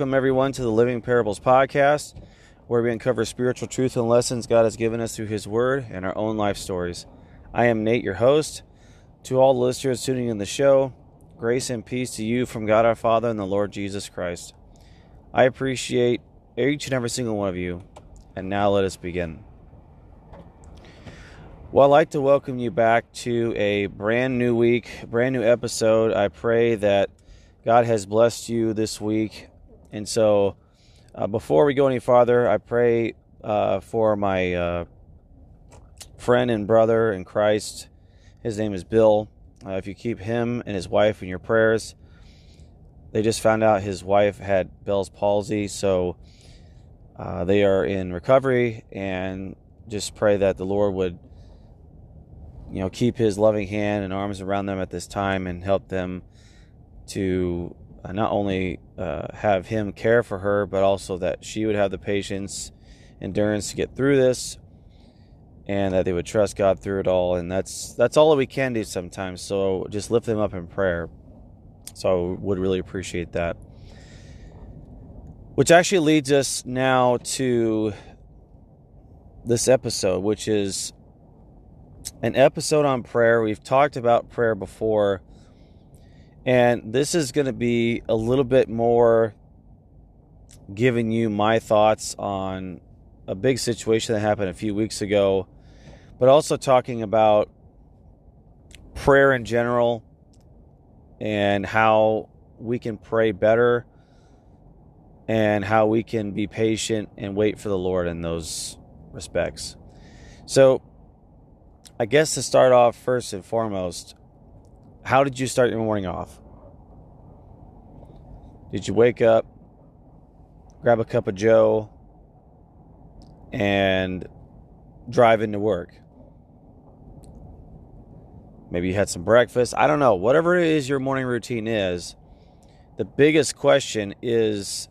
Welcome, everyone, to the Living Parables podcast, where we uncover spiritual truth and lessons God has given us through His Word and our own life stories. I am Nate, your host. To all the listeners tuning in the show, grace and peace to you from God our Father and the Lord Jesus Christ. I appreciate each and every single one of you. And now let us begin. Well, I'd like to welcome you back to a brand new week, brand new episode. I pray that God has blessed you this week. And so, uh, before we go any farther, I pray uh, for my uh, friend and brother in Christ. His name is Bill. Uh, if you keep him and his wife in your prayers, they just found out his wife had Bell's palsy, so uh, they are in recovery. And just pray that the Lord would you know, keep his loving hand and arms around them at this time and help them to uh, not only uh, have him care for her, but also that she would have the patience, endurance to get through this, and that they would trust God through it all. And that's that's all that we can do sometimes. So just lift them up in prayer. So I would really appreciate that. Which actually leads us now to this episode, which is an episode on prayer. We've talked about prayer before, and this is going to be a little bit more giving you my thoughts on a big situation that happened a few weeks ago, but also talking about prayer in general and how we can pray better and how we can be patient and wait for the Lord in those respects. So, I guess to start off first and foremost, how did you start your morning off? Did you wake up, grab a cup of Joe, and drive into work? Maybe you had some breakfast. I don't know. Whatever it is your morning routine is, the biggest question is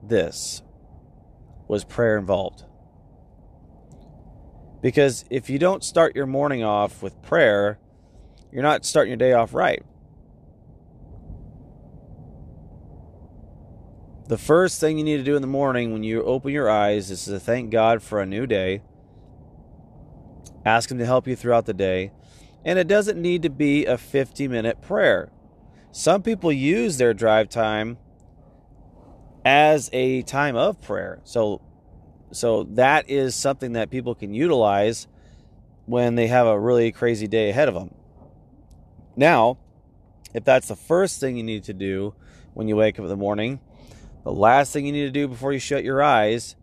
this Was prayer involved? Because if you don't start your morning off with prayer, you're not starting your day off right. The first thing you need to do in the morning when you open your eyes is to thank God for a new day. Ask Him to help you throughout the day. And it doesn't need to be a 50 minute prayer. Some people use their drive time as a time of prayer. So so that is something that people can utilize when they have a really crazy day ahead of them. Now, if that's the first thing you need to do when you wake up in the morning, the last thing you need to do before you shut your eyes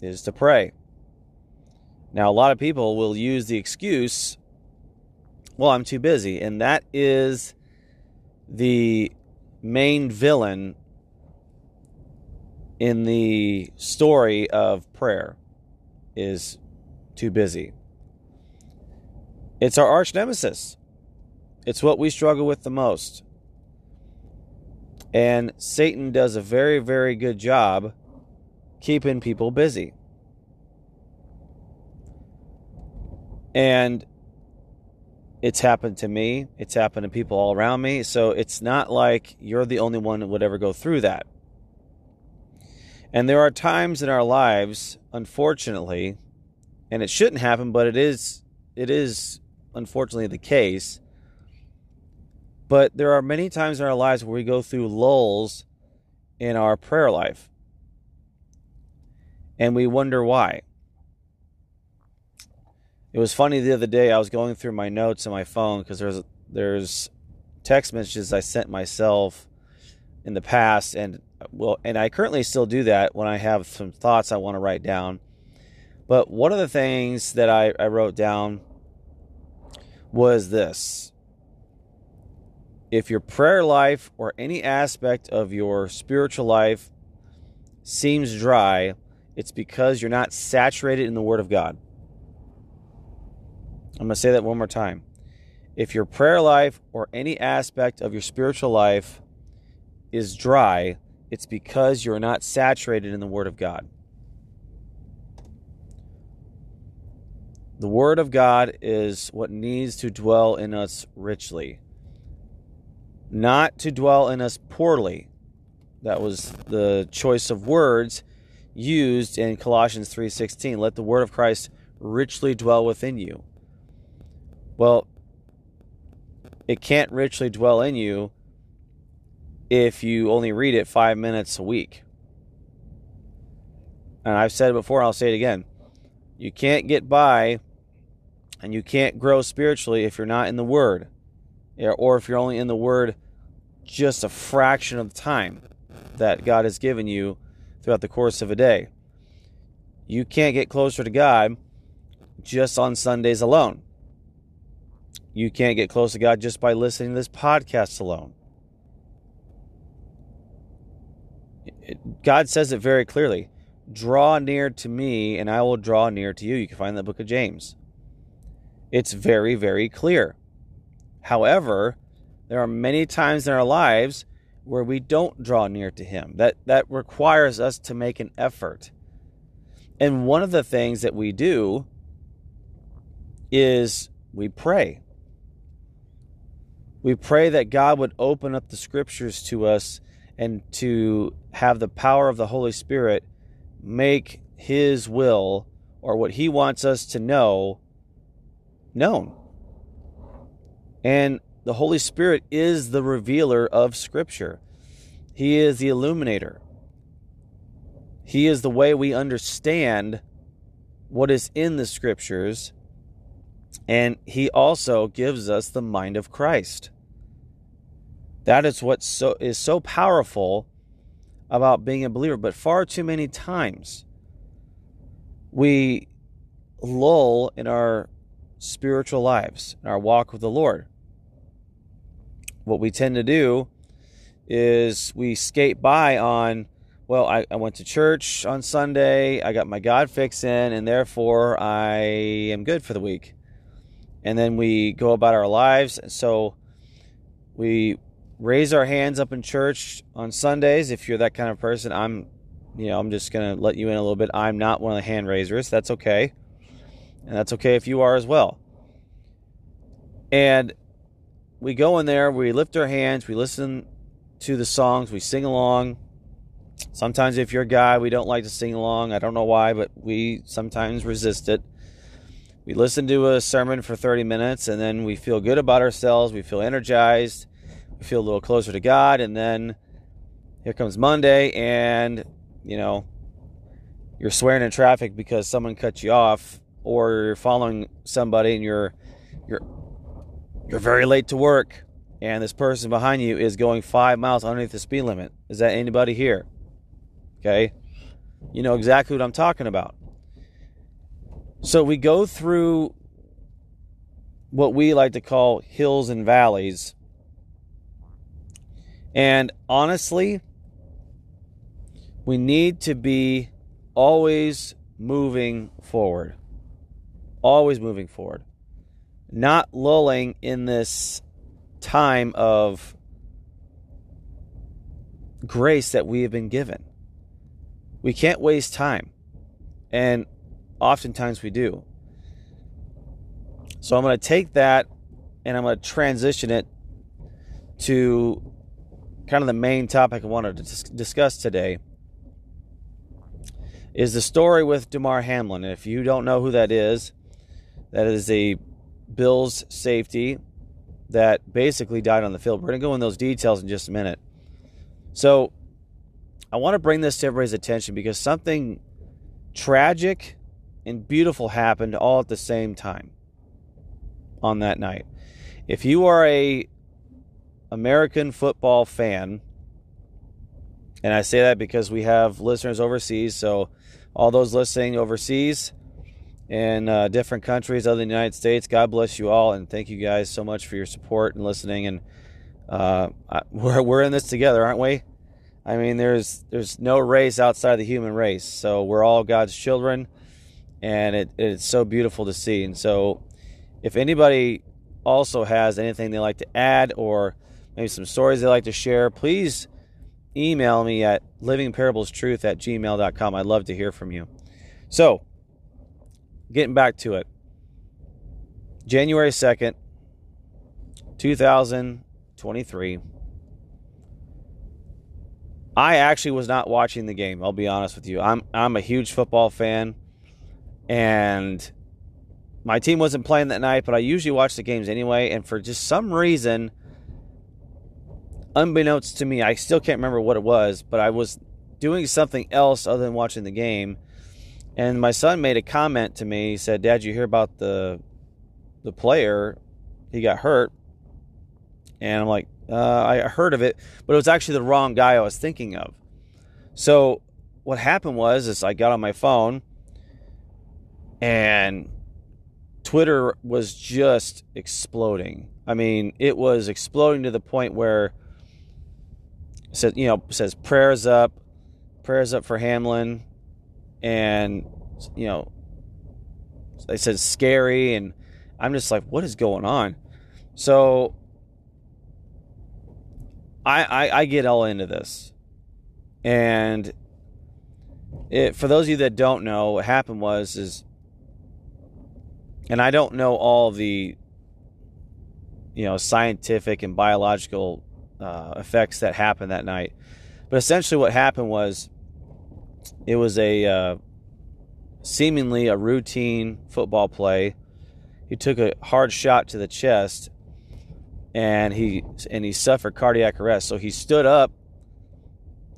is to pray. Now, a lot of people will use the excuse, well, I'm too busy. And that is the main villain in the story of prayer is too busy. It's our arch nemesis. It's what we struggle with the most. And Satan does a very, very good job keeping people busy. And it's happened to me, it's happened to people all around me. So it's not like you're the only one that would ever go through that. And there are times in our lives, unfortunately, and it shouldn't happen, but it is it is unfortunately the case. But there are many times in our lives where we go through lulls in our prayer life. And we wonder why. It was funny the other day I was going through my notes on my phone because there's there's text messages I sent myself in the past and well, and I currently still do that when I have some thoughts I want to write down. But one of the things that I, I wrote down was this if your prayer life or any aspect of your spiritual life seems dry, it's because you're not saturated in the Word of God. I'm going to say that one more time. If your prayer life or any aspect of your spiritual life is dry, it's because you're not saturated in the Word of God. The Word of God is what needs to dwell in us richly, not to dwell in us poorly. That was the choice of words used in Colossians 3:16. Let the word of Christ richly dwell within you. Well, it can't richly dwell in you if you only read it 5 minutes a week. And I've said it before, I'll say it again. You can't get by and you can't grow spiritually if you're not in the Word, or if you're only in the Word just a fraction of the time that God has given you throughout the course of a day. You can't get closer to God just on Sundays alone. You can't get close to God just by listening to this podcast alone. God says it very clearly draw near to me and I will draw near to you. You can find the book of James. It's very, very clear. However, there are many times in our lives where we don't draw near to Him. That, that requires us to make an effort. And one of the things that we do is we pray. We pray that God would open up the scriptures to us and to have the power of the Holy Spirit make His will or what He wants us to know known. And the Holy Spirit is the revealer of Scripture, He is the illuminator. He is the way we understand what is in the Scriptures, and He also gives us the mind of Christ. That is what so, is so powerful about being a believer. But far too many times, we lull in our spiritual lives, in our walk with the Lord. What we tend to do is we skate by on, well, I, I went to church on Sunday, I got my God fix in, and therefore I am good for the week. And then we go about our lives. So we raise our hands up in church on Sundays. If you're that kind of person, I'm, you know, I'm just going to let you in a little bit. I'm not one of the hand raisers. That's okay and that's okay if you are as well. And we go in there, we lift our hands, we listen to the songs, we sing along. Sometimes, if you're a guy, we don't like to sing along. I don't know why, but we sometimes resist it. We listen to a sermon for 30 minutes and then we feel good about ourselves. We feel energized. We feel a little closer to God. And then here comes Monday and, you know, you're swearing in traffic because someone cut you off or you're following somebody and you're you're you're very late to work and this person behind you is going five miles underneath the speed limit. Is that anybody here? Okay. You know exactly what I'm talking about. So we go through what we like to call hills and valleys. And honestly, we need to be always moving forward always moving forward, not lulling in this time of grace that we have been given. We can't waste time, and oftentimes we do. So I'm going to take that and I'm going to transition it to kind of the main topic I wanted to discuss today is the story with Damar Hamlin. If you don't know who that is, that is a Bills safety that basically died on the field. We're going to go in those details in just a minute. So, I want to bring this to everybody's attention because something tragic and beautiful happened all at the same time on that night. If you are a American football fan, and I say that because we have listeners overseas, so all those listening overseas, in uh, different countries other than the United States. God bless you all, and thank you guys so much for your support and listening. And uh, we're we're in this together, aren't we? I mean, there's there's no race outside the human race, so we're all God's children, and it, it's so beautiful to see. And so, if anybody also has anything they like to add or maybe some stories they like to share, please email me at livingparables.truth at gmail.com. I'd love to hear from you. So, getting back to it. January 2nd, 2023. I actually was not watching the game. I'll be honest with you. I'm I'm a huge football fan, and my team wasn't playing that night, but I usually watch the games anyway. And for just some reason, unbeknownst to me, I still can't remember what it was, but I was doing something else other than watching the game. And my son made a comment to me. He said, "Dad, you hear about the the player? He got hurt." And I'm like, uh, "I heard of it, but it was actually the wrong guy I was thinking of." So what happened was, is I got on my phone, and Twitter was just exploding. I mean, it was exploding to the point where said, you know, says prayers up, prayers up for Hamlin, and you know, they said scary, and I'm just like, what is going on? So I, I, I get all into this, and it for those of you that don't know, what happened was is, and I don't know all the you know scientific and biological uh, effects that happened that night. But essentially, what happened was it was a uh, seemingly a routine football play. He took a hard shot to the chest, and he and he suffered cardiac arrest. So he stood up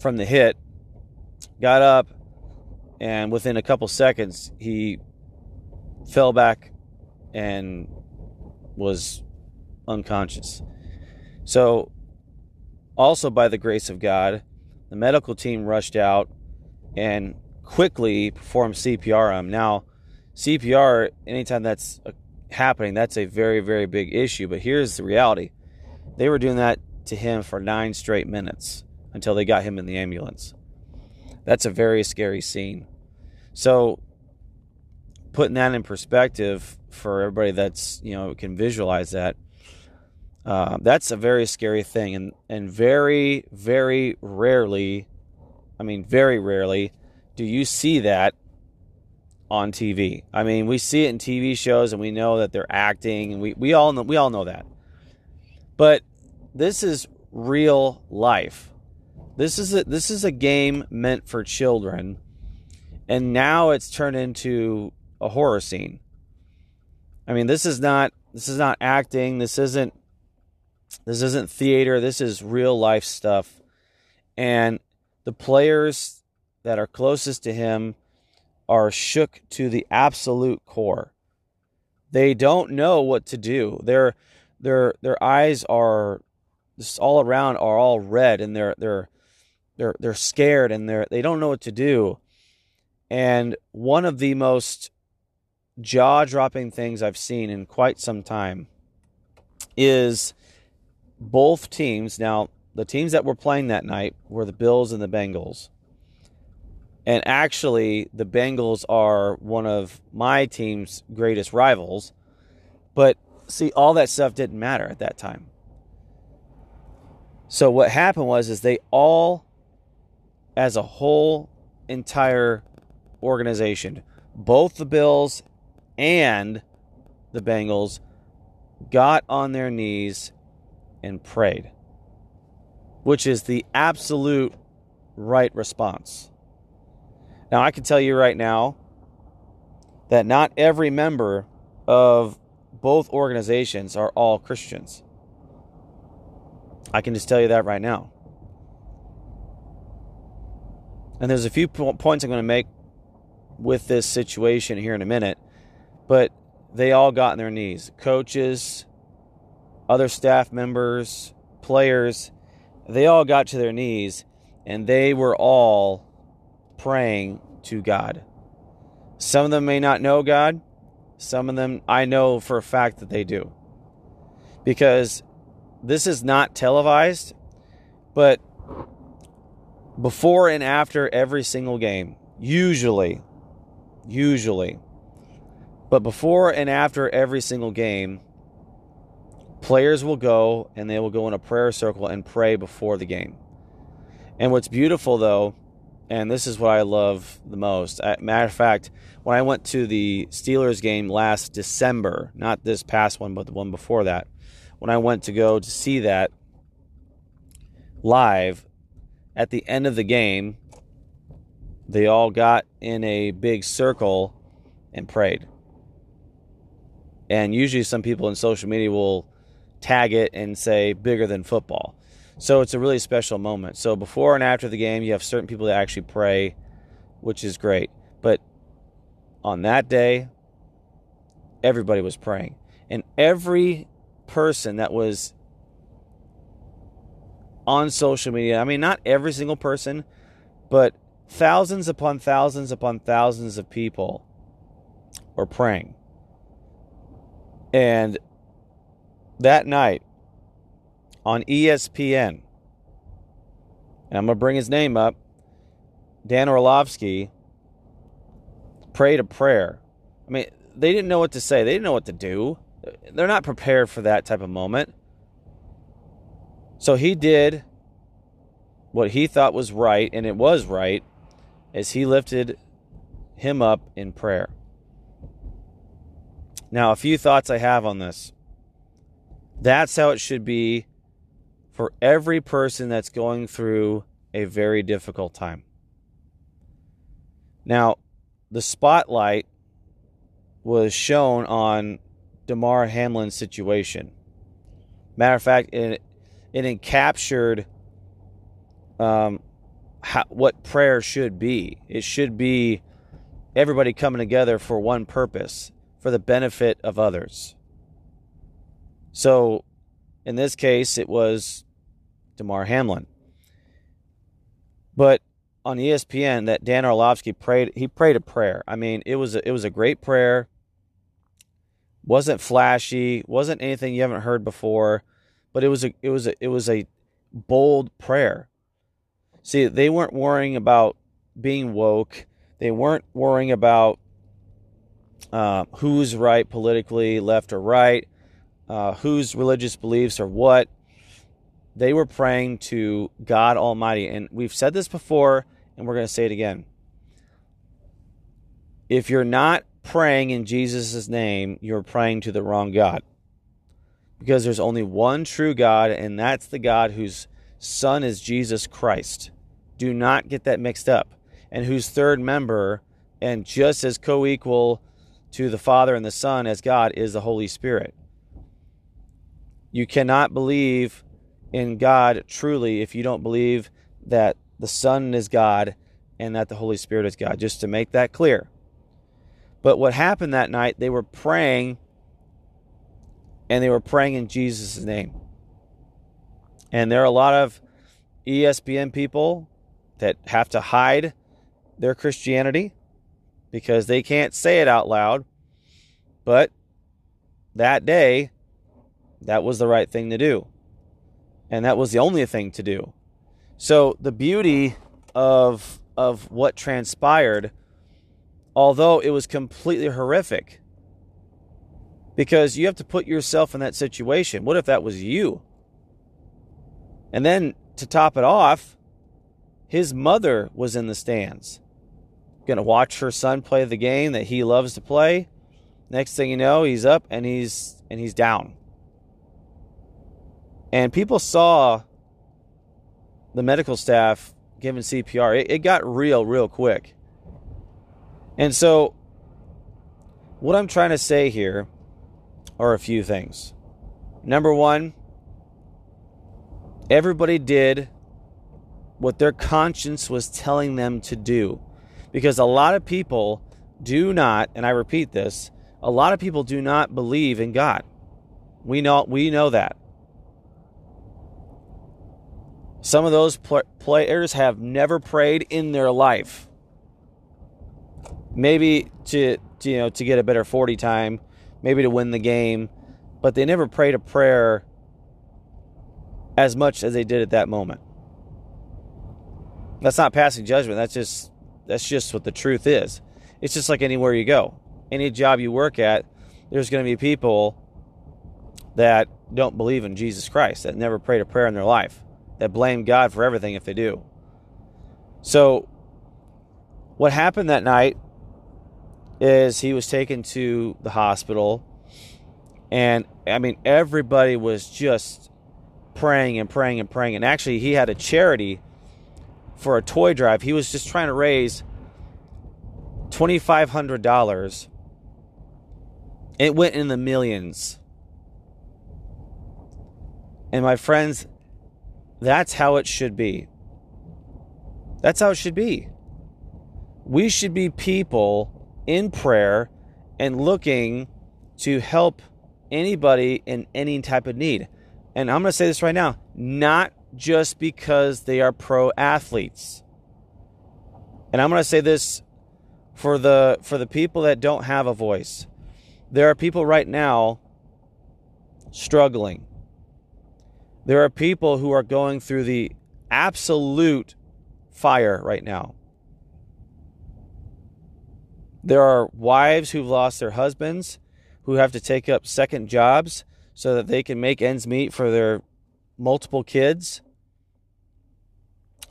from the hit, got up, and within a couple seconds he fell back and was unconscious. So also, by the grace of God, the medical team rushed out and quickly perform CPR on him. Now, CPR, anytime that's happening, that's a very, very big issue. But here's the reality they were doing that to him for nine straight minutes until they got him in the ambulance. That's a very scary scene. So, putting that in perspective for everybody that's, you know, can visualize that, uh, that's a very scary thing, and and very very rarely, I mean very rarely, do you see that on TV. I mean, we see it in TV shows, and we know that they're acting, and we, we all know we all know that. But this is real life. This is a, this is a game meant for children, and now it's turned into a horror scene. I mean, this is not this is not acting. This isn't this isn't theater, this is real life stuff. And the players that are closest to him are shook to the absolute core. They don't know what to do. Their their their eyes are just all around are all red and they're they're they're they're scared and they're they don't know what to do. And one of the most jaw-dropping things I've seen in quite some time is both teams, now, the teams that were playing that night were the Bills and the Bengals. And actually, the Bengals are one of my team's greatest rivals. But see, all that stuff didn't matter at that time. So what happened was is they all as a whole entire organization, both the Bills and the Bengals got on their knees and prayed, which is the absolute right response. Now, I can tell you right now that not every member of both organizations are all Christians. I can just tell you that right now. And there's a few points I'm going to make with this situation here in a minute, but they all got on their knees. Coaches, other staff members, players, they all got to their knees and they were all praying to God. Some of them may not know God, some of them I know for a fact that they do. Because this is not televised, but before and after every single game, usually, usually, but before and after every single game, players will go and they will go in a prayer circle and pray before the game. And what's beautiful though, and this is what I love the most. Matter of fact, when I went to the Steelers game last December, not this past one, but the one before that, when I went to go to see that live at the end of the game, they all got in a big circle and prayed. And usually, some people in social media will tag it and say bigger than football. So it's a really special moment. So before and after the game, you have certain people that actually pray, which is great. But on that day, everybody was praying. And every person that was on social media, I mean, not every single person, but thousands upon thousands upon thousands of people were praying. And that night on ESPN, and I'm going to bring his name up, Dan Orlovsky prayed a prayer. I mean, they didn't know what to say, they didn't know what to do. They're not prepared for that type of moment. So he did what he thought was right, and it was right, as he lifted him up in prayer. Now, a few thoughts I have on this. That's how it should be for every person that's going through a very difficult time. Now, the spotlight was shown on Damar Hamlin's situation. Matter of fact, it, it encaptured um, what prayer should be. It should be everybody coming together for one purpose, for the benefit of others. So, in this case, it was Damar Hamlin. But on ESPN, that Dan Orlovsky prayed. He prayed a prayer. I mean, it was a, it was a great prayer. wasn't flashy. wasn't anything you haven't heard before, but it was a it was a it was a bold prayer. See, they weren't worrying about being woke. They weren't worrying about uh, who's right politically, left or right uh, whose religious beliefs or what. They were praying to God Almighty. And we've said this before, and we're going to say it again. If you're not praying in Jesus' name, you're praying to the wrong God. Because there's only one true God, and that's the God whose Son is Jesus Christ. Do not get that mixed up. And whose third member, and just as co equal to the Father and the Son as God, is the Holy Spirit. You cannot believe in God truly if you don't believe that the Son is God and that the Holy Spirit is God, just to make that clear. But what happened that night, they were praying and they were praying in Jesus' name. And there are a lot of ESPN people that have to hide their Christianity because they can't say it out loud. But that day, that was the right thing to do. And that was the only thing to do. So the beauty of of what transpired, although it was completely horrific, because you have to put yourself in that situation. What if that was you? And then to top it off, his mother was in the stands, to watch her son play the game that he loves to play. Next thing you know, he's up and he's and he's down. And people saw the medical staff giving CPR. It, it got real, real quick. And so, what I'm trying to say here are a few things. Number one, everybody did what their conscience was telling them to do. Because a lot of people do not, and I repeat this, a lot of people do not believe in God. We know we know that. Some of those pl- players have never prayed in their life. Maybe to, to, you know to get a better 40 time, maybe to win the game, but they never prayed a prayer as much as they did at that moment. That's not passing judgment. That's just that's just what the truth is. It's just like anywhere you go. Any job you work at, there's going to be people that don't believe in Jesus Christ, that never prayed a prayer in their life that blame God for everything if they do. So, what happened that night is he was taken to the hospital, and I mean, everybody was just praying and praying and praying. And actually, he had a charity for a toy drive. He was just trying to raise $2,500. It went in the millions. And my friends, that's how it should be. That's how it should be. We should be people in prayer and looking to help anybody in any type of need. And I'm going to say this right now not just because they are pro athletes. And I'm going to say this for the for the people that don't have a voice. There are people right now struggling. There are people who are going through the absolute fire right now. There are wives who've lost their husbands, who have to take up second jobs so that they can make ends meet for their multiple kids.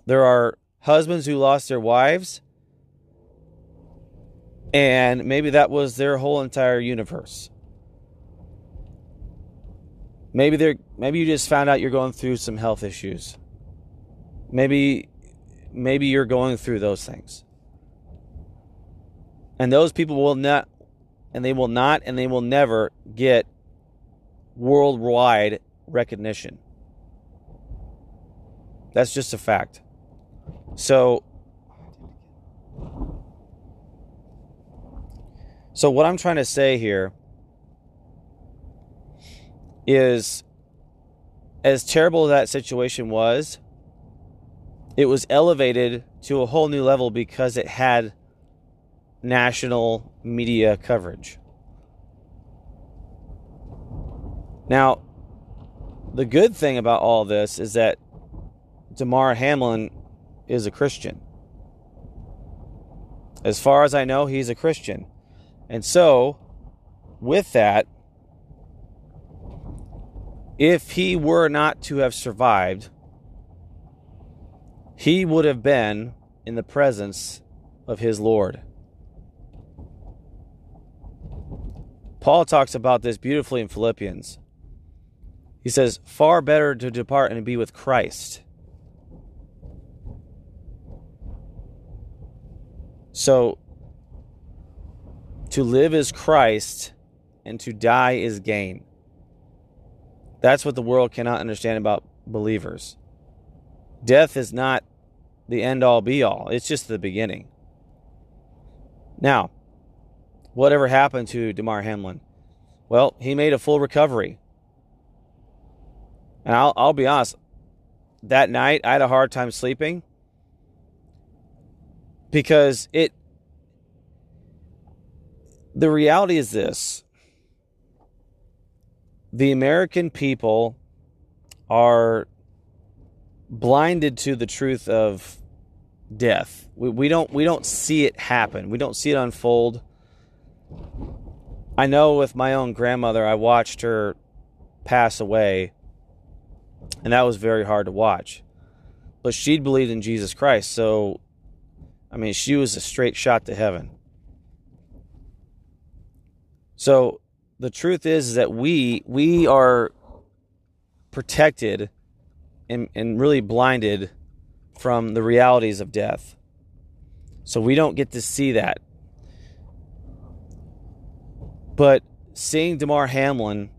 There are husbands who lost their wives, and maybe that was their whole entire universe. Maybe they're maybe you just found out you're going through some health issues. Maybe maybe you're going through those things. And those people will not and they will not and they will never get worldwide recognition. That's just a fact. So So what I'm trying to say here is as terrible as that situation was, it was elevated to a whole new level because it had national media coverage. Now, the good thing about all this is that Damar Hamlin is a Christian. As far as I know, he's a Christian. And so, with that, if he were not to have survived, he would have been in the presence of his Lord. Paul talks about this beautifully in Philippians. He says, Far better to depart and be with Christ. So, to live is Christ, and to die is gain. That's what the world cannot understand about believers. Death is not the end all be all, it's just the beginning. Now, whatever happened to Damar Hamlin? Well, he made a full recovery. And I'll, I'll be honest, that night I had a hard time sleeping because it the reality is this the American people are blinded to the truth of death. We, we don't we don't see it happen. We don't see it unfold. I know with my own grandmother, I watched her pass away, and that was very hard to watch. But she'd believed in Jesus Christ, so I mean, she was a straight shot to heaven. So the truth is, that we we are protected and, and really blinded from the realities of death. So we don't get to see that. But seeing Damar Hamlin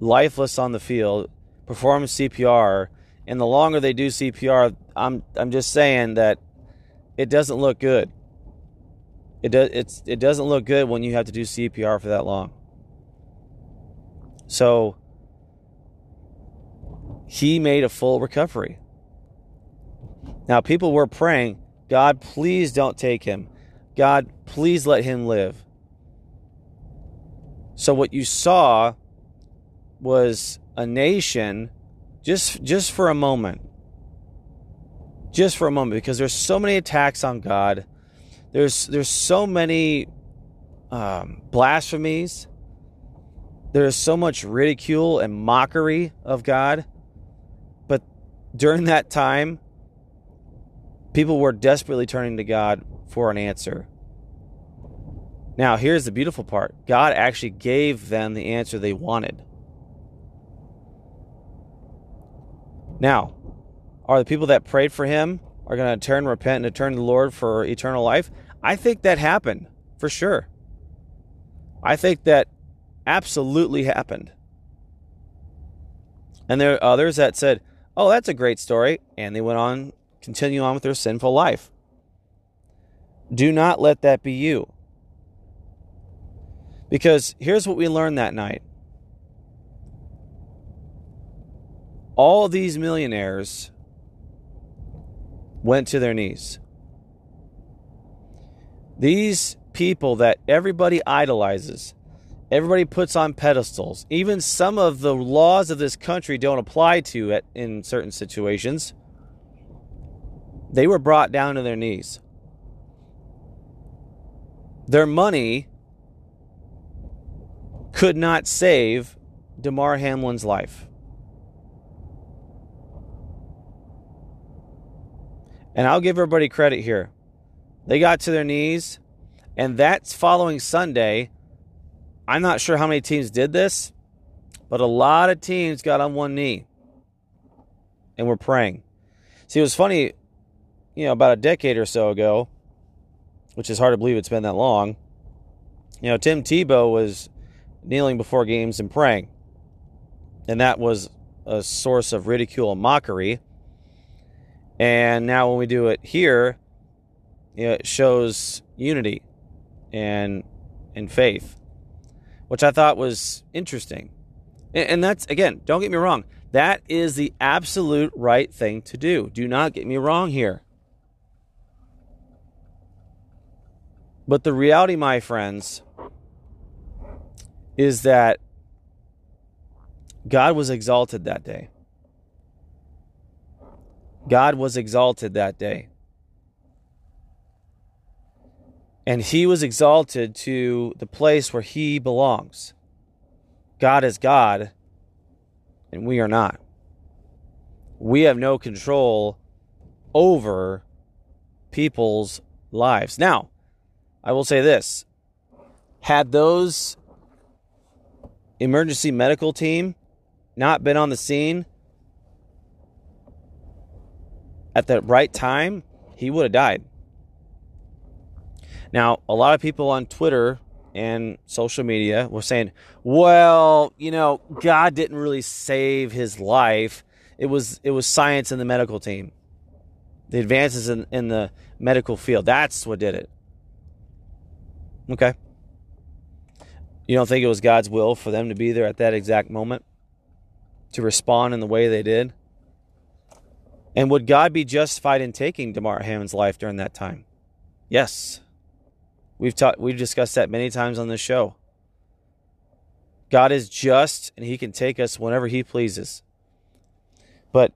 lifeless on the field, perform CPR, and the longer they do CPR, I'm I'm just saying that it doesn't look good. It does it's it doesn't look good when you have to do CPR for that long. So he made a full recovery. Now people were praying, God, please don't take him. God, please let him live. So what you saw was a nation just just for a moment. Just for a moment because there's so many attacks on God there's there's so many um, blasphemies. There is so much ridicule and mockery of God. But during that time, people were desperately turning to God for an answer. Now, here's the beautiful part God actually gave them the answer they wanted. Now, are the people that prayed for him are going to turn, repent, and turn to the Lord for eternal life. I think that happened for sure. I think that absolutely happened. And there are others that said, oh, that's a great story. And they went on, continue on with their sinful life. Do not let that be you. Because here's what we learned that night all these millionaires went to their knees. These people that everybody idolizes, everybody puts on pedestals, even some of the laws of this country don't apply to at, in certain situations, they were brought down to their knees. Their money could not save Damar Hamlin's life. And I'll give everybody credit here. They got to their knees, and that's following Sunday. I'm not sure how many teams did this, but a lot of teams got on one knee and were praying. See, it was funny, you know, about a decade or so ago, which is hard to believe it's been that long. You know, Tim Tebow was kneeling before games and praying. And that was a source of ridicule and mockery. And now when we do it here, it shows unity and and faith, which I thought was interesting. And, that's again, don't get me wrong, that is the absolute right thing to do. Do not get me wrong here. But the reality, my friends, is that God was exalted that day. God was exalted that day. And he was exalted to the place where he belongs. God is God, and we are not. We have no control over people's lives. Now, I will say this had those emergency medical team not been on the scene at the right time, he would have died. Now, a lot of people on Twitter and social media were saying, "Well, you know, God didn't really save his life. It was it was science and the medical team. The advances in, in the medical field. That's what did it." Okay. You don't think it was God's will for them to be there at that exact moment? To respond in the way they did? And would God be justified in taking Damar Hamlin's life during that time? Yes. We've taught we've discussed that many times on this show. God is just and he can take us whenever he pleases. But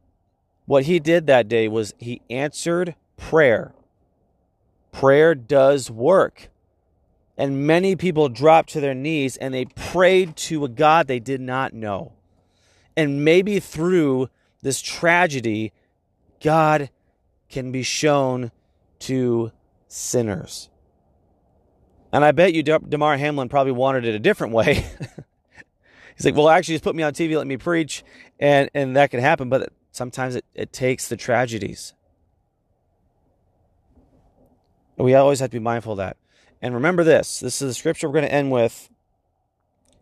what he did that day was he answered prayer. Prayer does work. And many people dropped to their knees and they prayed to a God they did not know. And maybe through this tragedy, God can be shown to sinners. And I bet you Damar Hamlin probably wanted it a different way. He's like, well, actually, just put me on TV, let me preach, and, and that can happen. But sometimes it, it takes the tragedies. We always have to be mindful of that. And remember this this is the scripture we're going to end with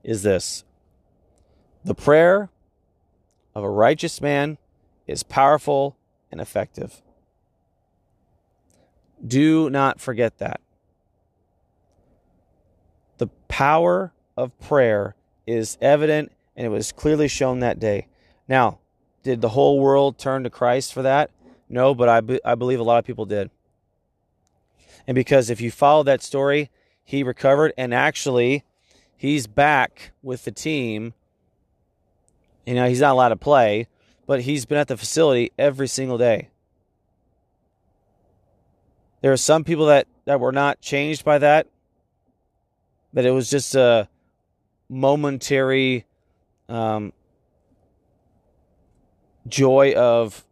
is this The prayer of a righteous man is powerful and effective. Do not forget that. Power of prayer is evident and it was clearly shown that day. Now, did the whole world turn to Christ for that? No, but I, be, I believe a lot of people did. And because if you follow that story, he recovered and actually he's back with the team. You know, he's not allowed to play, but he's been at the facility every single day. There are some people that, that were not changed by that, that it was just a momentary um, joy of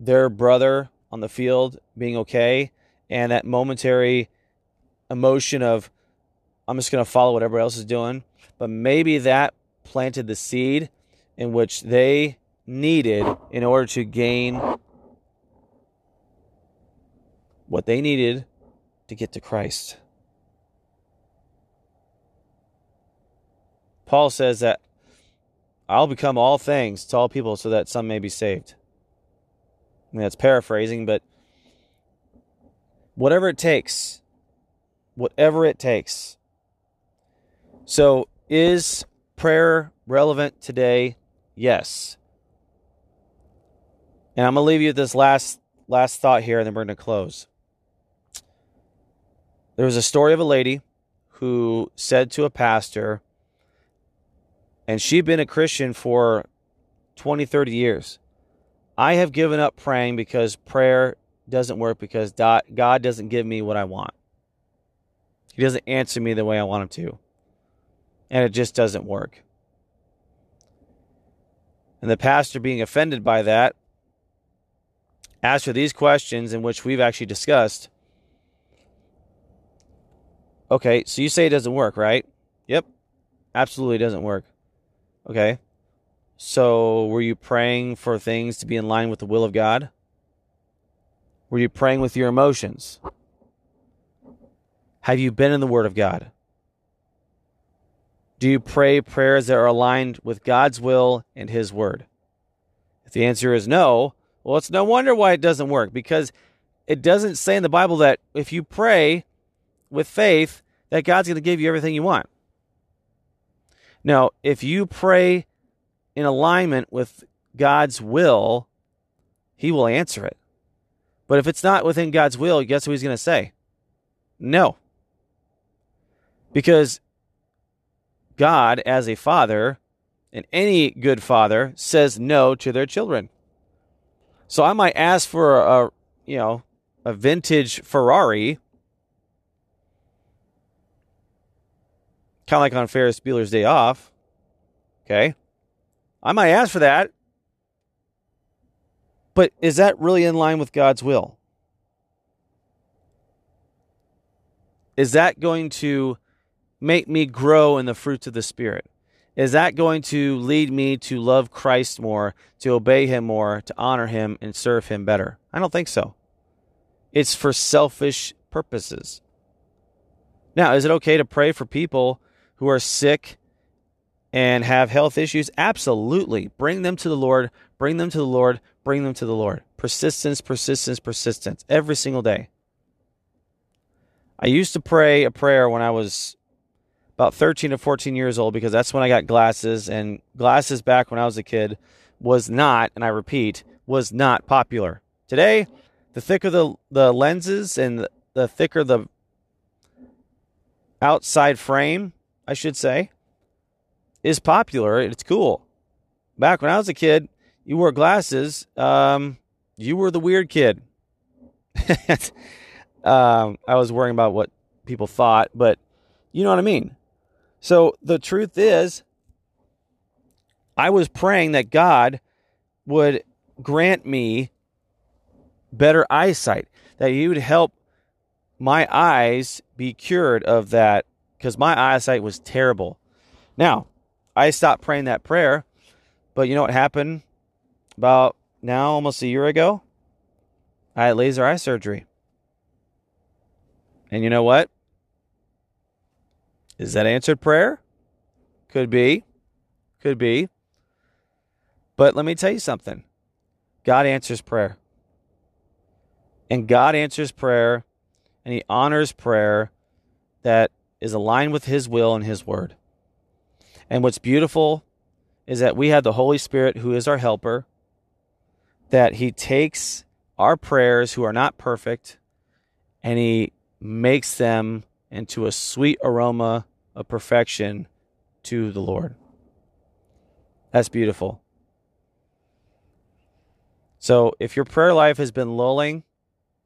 their brother on the field being okay and that momentary emotion of I'm just going to follow what everybody else is doing. But maybe that planted the seed in which they needed in order to gain what they needed to get to Christ. Paul says that I'll become all things to all people so that some may be saved. I mean, that's paraphrasing, but whatever it takes, whatever it takes. So, is prayer relevant today? Yes. And I'm going to leave you with this last last thought here and then we're going to close. There was a story of a lady who said to a pastor and she'd been a Christian for 20, 30 years. I have given up praying because prayer doesn't work because God doesn't give me what I want. He doesn't answer me the way I want him to. And it just doesn't work. And the pastor, being offended by that, asked her these questions in which we've actually discussed. Okay, so you say it doesn't work, right? Yep, absolutely doesn't work. Okay. So, were you praying for things to be in line with the will of God? Were you praying with your emotions? Have you been in the Word of God? Do you pray prayers that are aligned with God's will and His Word? If the answer is no, well, it's no wonder why it doesn't work because it doesn't say in the Bible that if you pray with faith, that God's going to give you everything you want. Now, if you pray in alignment with God's will, He will answer it. But if it's not within God's will, guess what He's going to say? No. Because God, as a father, and any good father, says no to their children. So I might ask for a, you know, a vintage Ferrari kind of like on Ferris Bueller's Day Off. Okay. I might ask for that. But is that really in line with God's will? Is that going to make me grow in the fruits of the Spirit? Is that going to lead me to love Christ more, to obey Him more, to honor Him and serve Him better? I don't think so. It's for selfish purposes. Now, is it okay to pray for people who are sick and have health issues, absolutely. Bring them to the Lord, bring them to the Lord, bring them to the Lord. Persistence, persistence, persistence every single day. I used to pray a prayer when I was about 13 to 14 years old because that's when I got glasses, and glasses back when I was a kid was not, and I repeat, was not popular. Today, the thicker the, the lenses and the thicker the outside frame, I should say, is popular. It's cool. Back when I was a kid, you wore glasses. Um, you were the weird kid. um, I was worrying about what people thought, but you know what I mean. So the truth is, I was praying that God would grant me better eyesight, that He would help my eyes be cured of that because my eyesight was terrible. Now, I stopped praying that prayer, but you know what happened about now, almost a year ago? I had laser eye surgery. And you know what? Is that answered prayer? Could be. Could be. But let me tell you something God answers prayer. And God answers prayer and He honors prayer that is aligned with His will and His word. And what's beautiful is that we have the Holy Spirit who is our helper, that He takes our prayers, who are not perfect, and He makes them into a sweet aroma of perfection to the Lord. That's beautiful. So if your prayer life has been lulling,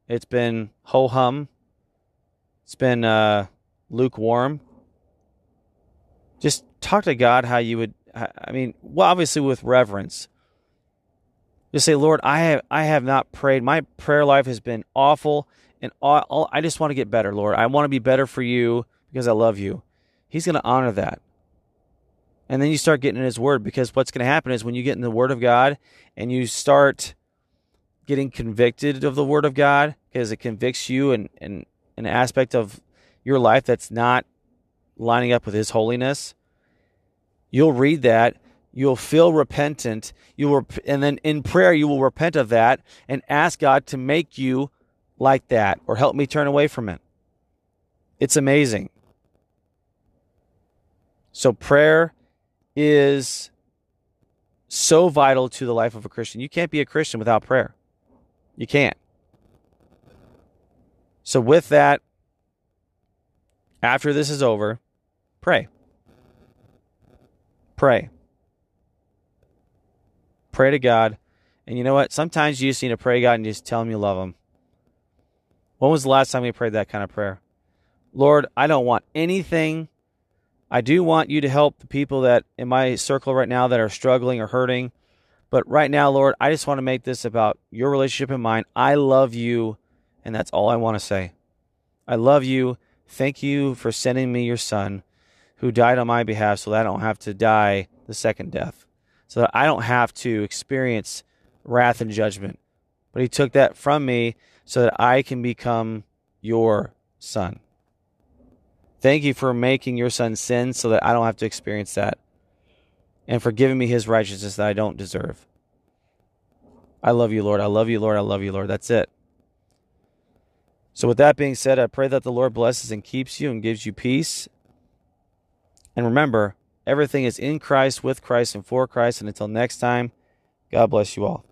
it's been ho hum, it's been uh, lukewarm, just talk to God how you would. I mean, well, obviously with reverence. Just say, Lord, I have I have not prayed. My prayer life has been awful, and all, all, I just want to get better, Lord. I want to be better for you because I love you. He's going to honor that. And then you start getting in His Word because what's going to happen is when you get in the Word of God and you start getting convicted of the Word of God, because it convicts you and, and an aspect of your life that's not lining up with His holiness, you'll read that. You'll feel repentant. You will, and then in prayer you will repent of that and ask God to make you like that or help me turn away from it. It's amazing. So prayer is so vital to the life of a Christian. You can't be a Christian without prayer. You can't. So, with that, after this is over, pray. Pray. Pray to God. And you know what? Sometimes you just need to pray God and just tell Him you love Him. When was the last time we prayed that kind of prayer? Lord, I don't want anything. I do want you to help the people that in my circle right now that are struggling or hurting. But right now, Lord, I just want to make this about your relationship and mine. I love you and that's all I want to say. I love you. Thank you for sending me your son who died on my behalf so that I don't have to die the second death, so that I don't have to experience wrath and judgment. But he took that from me so that I can become your son. Thank you for making your son sin so that I don't have to experience that. And for giving me his righteousness that I don't deserve. I love you, Lord. I love you, Lord. I love you, Lord. That's it. So, with that being said, I pray that the Lord blesses and keeps you and gives you peace. And remember, everything is in Christ, with Christ, and for Christ. And until next time, God bless you all.